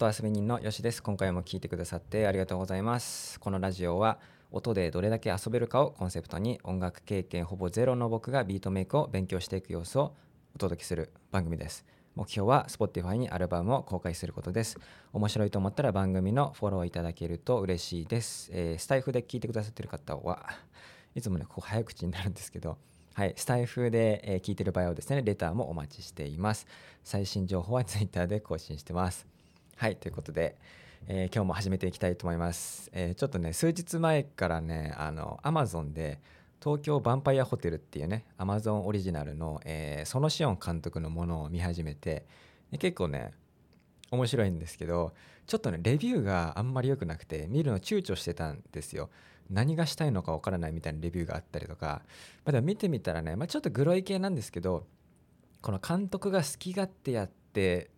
音遊び人のよしです今回も聞いてくださってありがとうございます。このラジオは音でどれだけ遊べるかをコンセプトに音楽経験ほぼゼロの僕がビートメイクを勉強していく様子をお届けする番組です。目標は Spotify にアルバムを公開することです。面白いと思ったら番組のフォローいただけると嬉しいです、えー、スタイフで聞いてくださってる方はいつもねここ早口になるんですけどはい、スタイフで、え聞いてる場合はですね、レターもお待ちしています。最新情報は Twitter で更新してます。はい、ということで、えー、今日も始めていきたいと思います。えー、ちょっとね、数日前からね、あの、Amazon で、東京ヴァンパイアホテルっていうね、Amazon オリジナルの、えー、ソノシオン監督のものを見始めて、結構ね、面白いんですけど、ちょっとね、レビューがあんまり良くなくて、見るの躊躇してたんですよ。何がしたいのかわからないみたいなレビューがあったりとか、まあ、でも見てみたらね、まあ、ちょっとグロい系なんですけどこの監督が好き勝手やって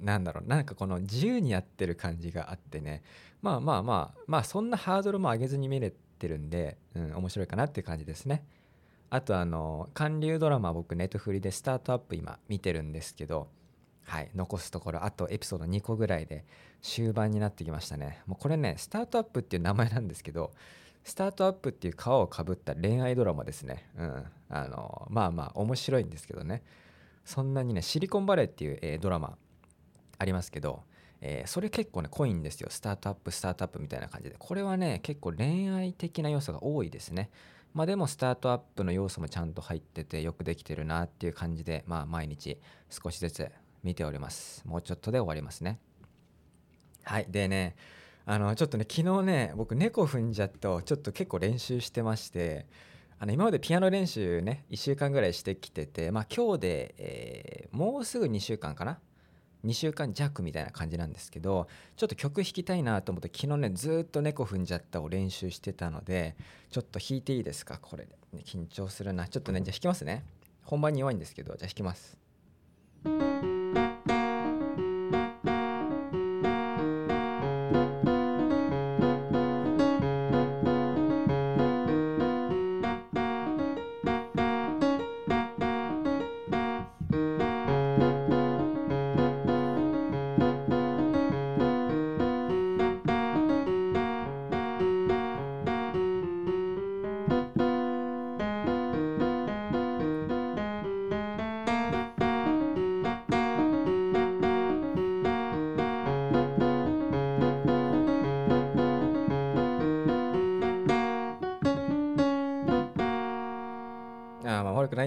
なんだろうなんかこの自由にやってる感じがあってね。まあまあまあまあそんなハードルも上げずに見れてるんで、うん、面白いかなっていう感じですね。あとあの韓流ドラマ僕ネットフリでスタートアップ今見てるんですけどはい残すところあとエピソード2個ぐらいで終盤になってきましたね。もうこれねスタートアップっていう名前なんですけどスタートアップっていう皮をかぶった恋愛ドラマですね。うんあのまあまあ面白いんですけどね。そんなにねシリコンバレーっていう、え、ドラマありますけど、えー、それ結構ね濃いんですよ。スタートアップスタートアップみたいな感じで。これはね結構恋愛的な要素が多いですね。まあでもスタートアップの要素もちゃんと入っててよくできてるなっていう感じでまあ毎日少しずつ見ております。もうちょっとで終わりますね。はい。でねあのちょっとね昨日ね僕猫踏んじゃっとちょっと結構練習してましてあの今までピアノ練習ね1週間ぐらいしてきててまあ今日で、えー、もうすぐ2週間かな2週間弱みたいな感じなんですけどちょっと曲弾きたいなと思って昨日ねずっと猫踏んじゃったを練習してたのでちょっと弾いていいですか？これ、ね、緊張するな。ちょっとねじゃあ弾きますね。本番に弱いんですけどじゃあ弾きます。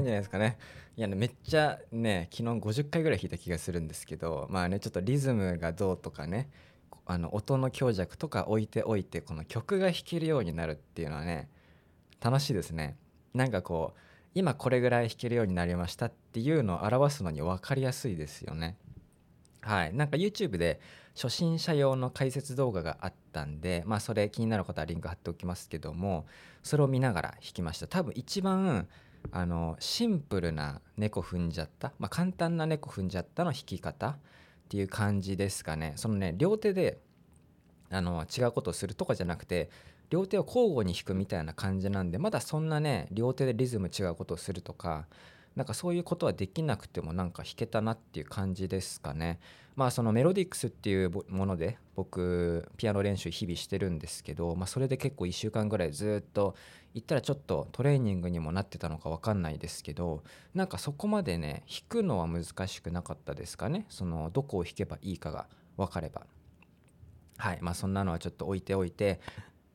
じゃないですかね。いや、ね、めっちゃね、昨日50回ぐらい弾いた気がするんですけど、まあね、ちょっとリズムがどうとかね、あの音の強弱とか置いておいて、この曲が弾けるようになるっていうのはね、楽しいですね。なんかこう、今これぐらい弾けるようになりましたっていうのを表すのに分かりやすいですよね。はい。なんか YouTube で初心者用の解説動画があったんで、まあそれ気になる方はリンク貼っておきますけども、それを見ながら弾きました。多分一番あのシンプルな猫踏んじゃった、まあ、簡単な猫踏んじゃったの弾き方？っていう感じですかね。そのね両手であの違うことをするとかじゃなくて両手を交互に弾くみたいな感じなんでまだそんなね両手でリズム違うことをするとかなんかそういうことはできなくてもなんか弾けたなっていう感じですかね。まあそのメロディクスっていうもので僕ピアノ練習日々してるんですけど、まあ、それで結構1週間ぐらいずっと行ったらちょっとトレーニングにもなってたのか分かんないですけどなんかそこまでね弾くのは難しくなかったですかね。そのどこを弾けばいいかが分かれば。はい。まあそんなのはちょっと置いておいて。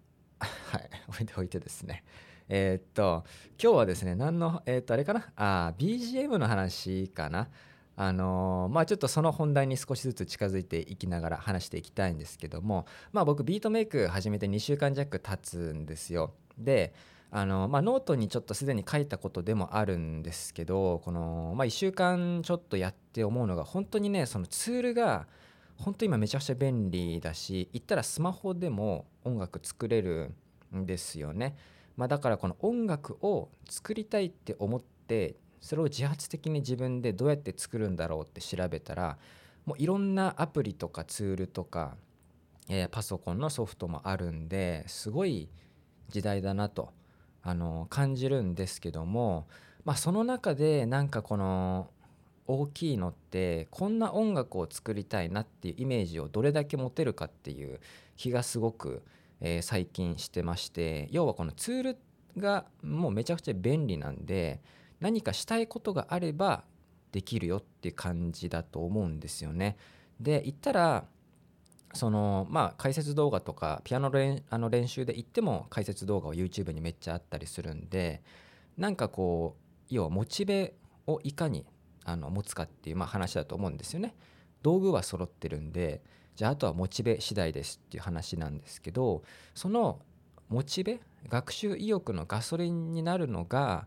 はい。置いておいてですね。えー、っと今日はですね何のえー、っとあれかな？あ BGM の話かな？あのー、まあちょっとその本題に少しずつ近づいていきながら話していきたいんですけどもまあ僕ビートメイク始めて2週間弱経つんですよ。であのまあ、ノートにちょっとすでに書いたことでもあるんですけどこの、まあ、1週間ちょっとやって思うのが本当にねそのツールが本当今めちゃくちゃ便利だし言ったらスマホでも音楽作れるんですよね。まあ、だからこの音楽を作りたいって思ってそれを自発的に自分でどうやって作るんだろうって調べたらもういろんなアプリとかツールとか、えー、パソコンのソフトもあるんですごい時代だなとあの感じるんですけども、まあ、その中でなんかこの大きいのってこんな音楽を作りたいなっていうイメージをどれだけ持てるかっていう気がすごく、え、最近してまして要はこのツールがもうめちゃくちゃ便利なんで何かしたいことがあればできるよって感じだと思うんですよね。で言ったらそのまあ解説動画とかピアノ練あの練習で行っても解説動画を YouTube にめっちゃあったりするんでなんかこう要はモチベをいかにあの持つかっていうまあ話だと思うんですよね。道具は揃ってるんでじゃああとはモチベ次第ですっていう話なんですけどそのモチベ学習意欲のガソリンになるのが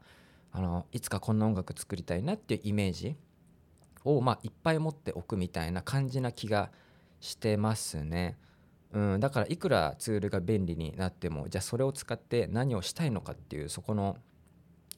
あのいつかこんな音楽作りたいなっていうイメージを、まあ、いっぱい持っておくみたいな感じな気がしてますね。うん、だからいくらツールが便利になってもじゃあそれを使って何をしたいのかっていうそこの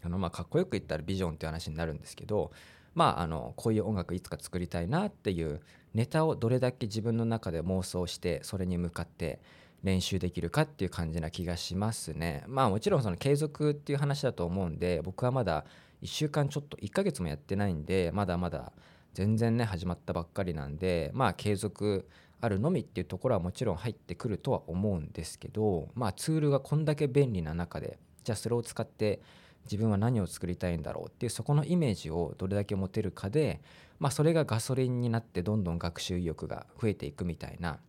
あのまあかっこよく言ったらビジョンっていう話になるんですけどまああのこういう音楽いつか作りたいなっていうネタをどれだけ自分の中で妄想してそれに向かって練習できるかっていう感じな気がしますね。まあもちろんその継続っていう話だと思うんで僕はまだ1週間ちょっと1ヶ月もやってないんでまだまだ全然ね始まったばっかりなんでまあ継続あるのみっていうところはもちろん入ってくるとは思うんですけどまあツールがこんだけ便利な中でじゃあそれを使って自分は何を作りたいんだろうっていうそこのイメージをどれだけ持てるかでまあそれがガソリンになってどんどん学習意欲が増えていくみたいな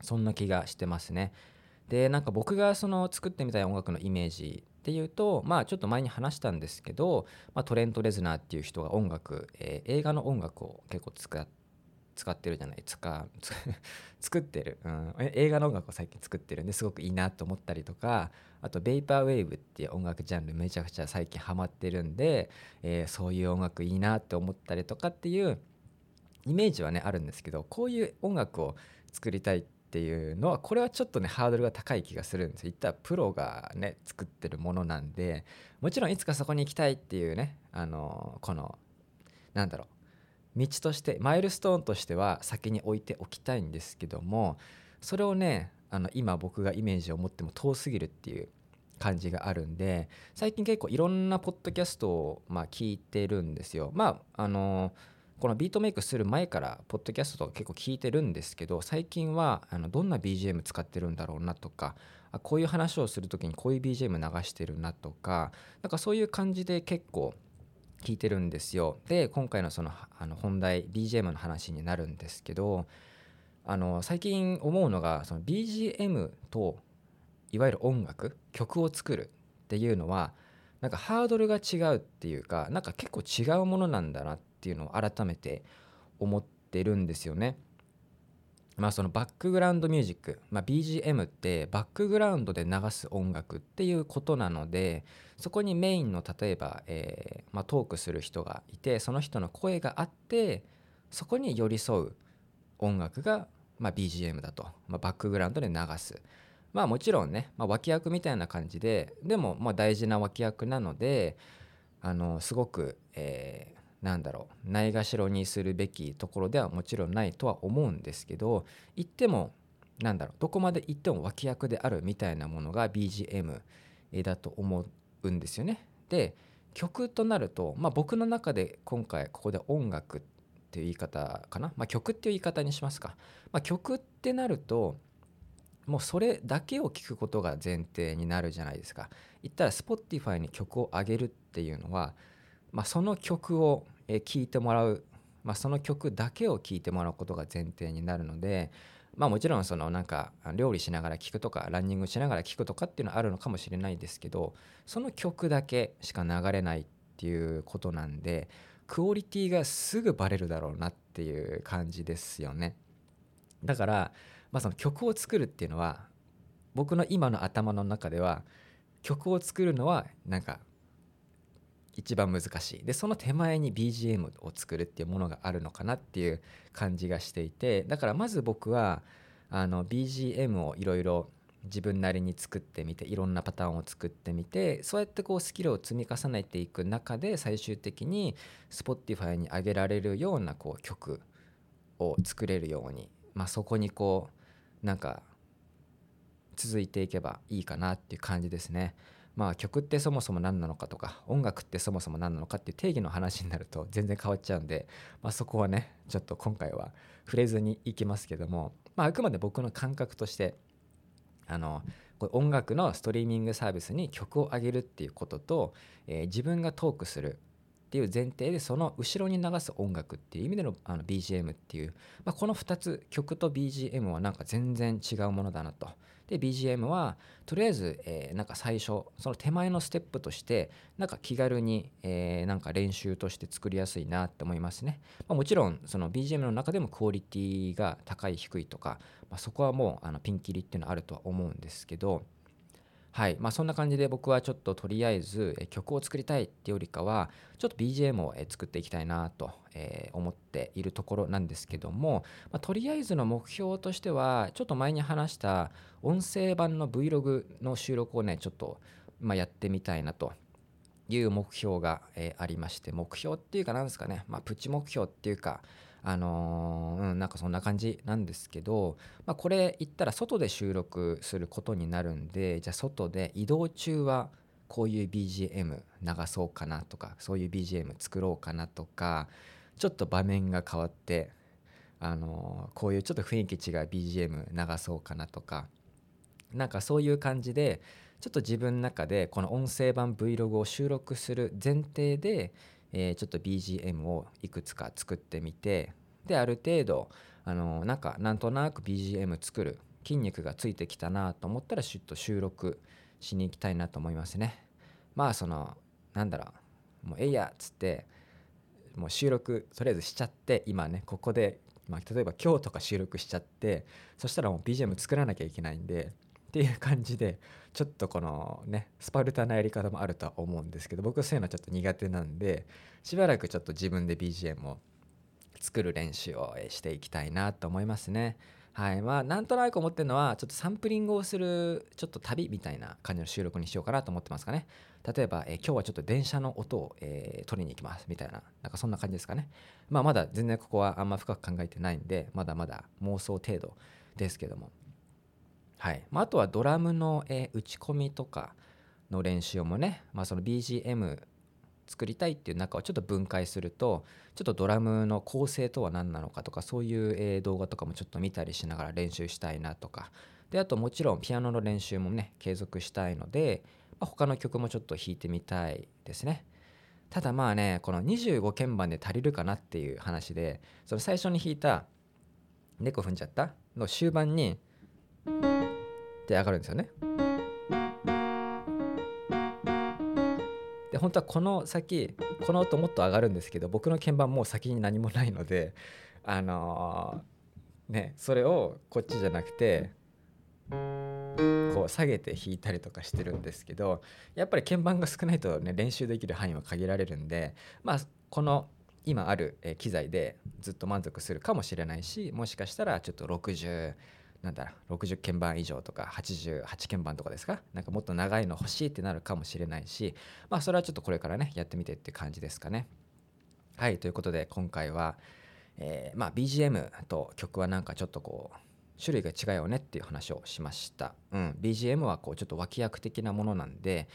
そんな気がしてますね。でなんか僕がその作ってみたい音楽のイメージっていうとまあちょっと前に話したんですけど、まあ、トレント・レズナーっていう人が音楽、えー、映画の音楽を結構使使ってるじゃないですか作ってる、うん、映画の音楽を最近作ってるんですごくいいなと思ったりとかあとベイパーウェーブっていう音楽ジャンルめちゃくちゃ最近ハマってるんで、えー、そういう音楽いいなって思ったりとかっていうイメージはねあるんですけどこういう音楽を作りたいっていうのはこれはちょっとねハードルが高い気がするんです言ったらプロがね作ってるものなんでもちろんいつかそこに行きたいっていうねあのこのなんだろう道としてマイルストーンとしては先に置いておきたいんですけどもそれをねあの今僕がイメージを持っても遠すぎるっていう感じがあるんで最近結構いろんなポッドキャストをまあ聞いてるんですよ。まああのこのビートメイクする前からポッドキャストとか結構聞いてるんですけど最近はあのどんな BGM 使ってるんだろうなとかあこういう話をする時にこういう BGM 流してるなとかなんかそういう感じで結構聞いてるんですよで今回のそのあの本題 BGM の話になるんですけどあの最近思うのがその BGM といわゆる音楽曲を作るっていうのはなんかハードルが違うっていうかなんか結構違うものなんだなっていうのを改めて思ってるんですよね。まあそのバックグラウンドミュージック、まあ、BGM ってバックグラウンドで流す音楽っていうことなのでそこにメインの例えば、えー、まあ、トークする人がいてその人の声があってそこに寄り添う音楽が、ま、BGM だと、ま、バックグラウンドで流す。まあもちろんね、まあ、脇役みたいな感じででもま大事な脇役なのであのすごく、えなんだろうないがしろにするべきところではもちろんないとは思うんですけど言ってもなんだろうどこまで行っても脇役であるみたいなものが BGM だと思うんですよね。で曲となると、まあ、僕の中で今回ここで音楽っていう言い方かな、まあ、曲っていう言い方にしますか、まあ、曲ってなるともうそれだけを聞くことが前提になるじゃないですか。言ったら Spotify に曲を上げるっていうのはまあ、その曲を聴いてもらう、まあ、その曲だけを聴いてもらうことが前提になるので、まあ、もちろんそのなんか料理しながら聴くとかランニングしながら聴くとかっていうのはあるのかもしれないですけどその曲だけしか流れないっていうことなんでクオリティがすぐバレるだろうなっていう感じですよね。だから、まあ、その曲を作るっていうのは僕の今の頭の中では曲を作るのはなんか一番難しいでその手前に BGM を作るっていうものがあるのかなっていう感じがしていてだからまず僕はあの BGM をいろいろ自分なりに作ってみていろんなパターンを作ってみてそうやってこうスキルを積み重ねていく中で最終的に Spotify に上げられるようなこう曲を作れるように、まあ、そこにこうなんか続いていけばいいかなっていう感じですね。まあ曲ってそもそも何なのかとか音楽ってそもそも何なのかっていう定義の話になると全然変わっちゃうんで、まあ、そこはねちょっと今回は触れずにいきますけども、まあ、あくまで僕の感覚としてあの音楽のストリーミングサービスに曲を上げるっていうことと、えー、自分がトークするっていう前提でその後ろに流す音楽っていう意味でのあの BGM っていう、まあ、この2つ曲と BGM はなんか全然違うものだなと。で BGM はとりあえず、えー、なんか最初その手前のステップとしてなんか気軽に、えー、なんか練習として作りやすいなって思いますね、まあ、もちろんその BGM の中でもクオリティが高い低いとか、まあ、そこはもうあのピンキリっていうのはあるとは思うんですけどはい。まあ、そんな感じで僕はちょっととりあえず曲を作りたいっていうよりかはちょっと BGM を作っていきたいなと思っているところなんですけども、まあ、とりあえずの目標としてはちょっと前に話した音声版の Vlog の収録をねちょっとまやってみたいなと。いう目標がありまして目標っていうかなんですかね、まあ、プチ目標っていうかあのー、うん、なんかそんな感じなんですけど、まあ、これ言ったら外で収録することになるんでじゃあ外で移動中はこういう BGM 流そうかなとかそういう BGM 作ろうかなとかちょっと場面が変わってあの、こういうちょっと雰囲気違う BGM 流そうかなとかなんかそういう感じでちょっと自分の中でこの音声版 Vlog を収録する前提でえー、ちょっと BGM をいくつか作ってみてである程度あのなんかなんとなく BGM 作る筋肉がついてきたなと思ったらちょっと収録しに行きたいなと思いますね。まあそのなんだろうもうえいやっつってもう収録とりあえずしちゃって今ねここで、まあ、例えば今日とか収録しちゃってそしたらもう BGM 作らなきゃいけないんでっていう感じでちょっとこのねスパルタなやり方もあるとは思うんですけど僕はそういうのはちょっと苦手なんでしばらくちょっと自分で BGM を作る練習をしていきたいなと思いますね。はいまあ、なんとなく思ってるのはちょっとサンプリングをするちょっと旅みたいな感じの収録にしようかなと思ってますかね。例えば、えー、今日はちょっと電車の音を、えー、取りに行きますみたいな、なんかそんな感じですかね。まあまだ全然ここはあんま深く考えてないんで、まだまだ妄想程度ですけども。はいまあ、あとはドラムの、えー、打ち込みとかの練習もね、まあ、その BGM 作りたいっていう中をちょっと分解するとちょっとドラムの構成とは何なのかとかそういう、えー、動画とかもちょっと見たりしながら練習したいなとかであともちろんピアノの練習もね継続したいので、まあ、他の曲もちょっと弾いてみたいですねただまあねこの25鍵盤で足りるかなっていう話でその最初に弾いた「猫踏んじゃった?」の終盤にって上がるんですよね。で本当はこの先この音もっと上がるんですけど僕の鍵盤もう先に何もないのであのー、ねそれをこっちじゃなくてこう下げて弾いたりとかしてるんですけどやっぱり鍵盤が少ないとね練習できる範囲は限られるんでまあこの今ある機材でずっと満足するかもしれないしもしかしたらちょっと60なんだろう60鍵盤以上とか88鍵盤とかですか？なんかもっと長いの欲しいってなるかもしれないしまあそれはちょっとこれからねやってみてって感じですかね。はいということで今回は、えー、まあ BGM と曲はなんかちょっとこう種類が違うよねっていう話をしました、うん、BGM はこうちょっと脇役的なものなんで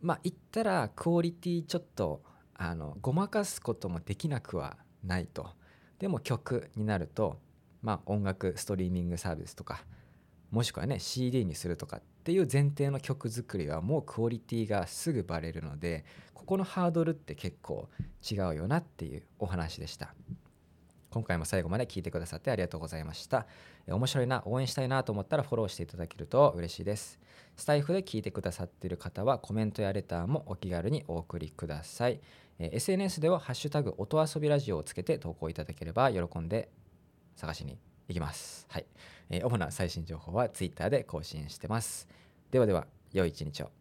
まあ言ったらクオリティちょっとあのごまかすこともできなくはないと。でも曲になるとまあ、音楽ストリーミングサービスとかもしくはね CD にするとかっていう前提の曲作りはもうクオリティがすぐバレるのでここのハードルって結構違うよなっていうお話でした。今回も最後まで聞いてくださってありがとうございました。面白いな応援したいなと思ったらフォローしていただけると嬉しいです。スタイフで聞いてくださっている方はコメントやレターもお気軽にお送りください。SNS では「ハッシュタグ音遊びラジオ」をつけて投稿いただければ喜んで探しに行きます。はい。えー、主な最新情報は Twitter で更新してます。ではでは、良い一日を。